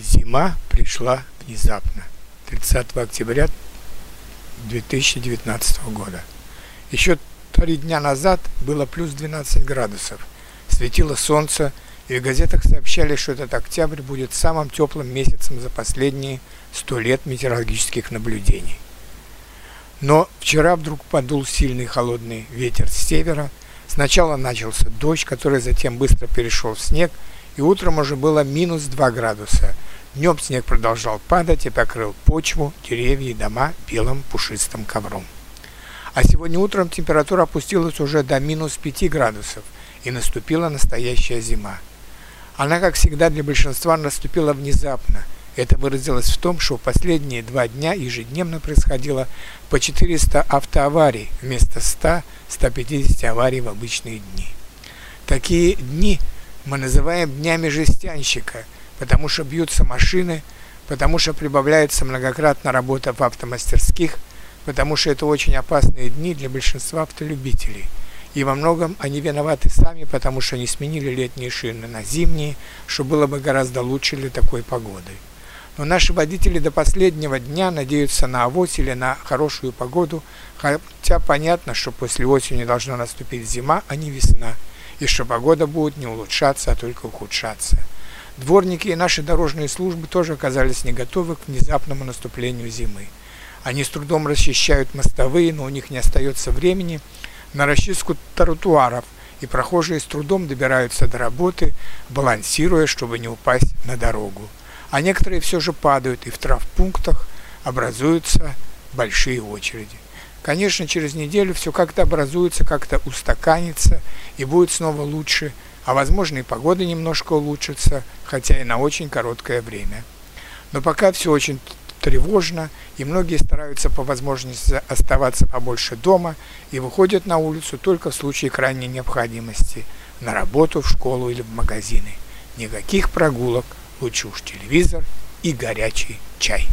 Зима пришла внезапно, 30 октября 2019 года. Еще три дня назад было плюс 12 градусов, светило солнце, и в газетах сообщали, что этот октябрь будет самым теплым месяцем за последние сто лет метеорологических наблюдений. Но вчера вдруг подул сильный холодный ветер с севера, сначала начался дождь, который затем быстро перешел в снег, и утром уже было минус 2 градуса – Днем снег продолжал падать и покрыл почву, деревья и дома белым пушистым ковром. А сегодня утром температура опустилась уже до минус 5 градусов, и наступила настоящая зима. Она, как всегда, для большинства наступила внезапно. Это выразилось в том, что в последние два дня ежедневно происходило по 400 автоаварий вместо 100-150 аварий в обычные дни. Такие дни мы называем днями жестянщика – потому что бьются машины, потому что прибавляется многократно работа в автомастерских, потому что это очень опасные дни для большинства автолюбителей. И во многом они виноваты сами, потому что не сменили летние шины на зимние, что было бы гораздо лучше для такой погоды. Но наши водители до последнего дня надеются на авось или на хорошую погоду, хотя понятно, что после осени должна наступить зима, а не весна, и что погода будет не улучшаться, а только ухудшаться. Дворники и наши дорожные службы тоже оказались не готовы к внезапному наступлению зимы. Они с трудом расчищают мостовые, но у них не остается времени на расчистку тротуаров, и прохожие с трудом добираются до работы, балансируя, чтобы не упасть на дорогу. А некоторые все же падают, и в травпунктах образуются большие очереди. Конечно, через неделю все как-то образуется, как-то устаканится и будет снова лучше, а возможно и погода немножко улучшится, хотя и на очень короткое время. Но пока все очень тревожно, и многие стараются по возможности оставаться побольше дома и выходят на улицу только в случае крайней необходимости – на работу, в школу или в магазины. Никаких прогулок, лучше уж телевизор и горячий чай.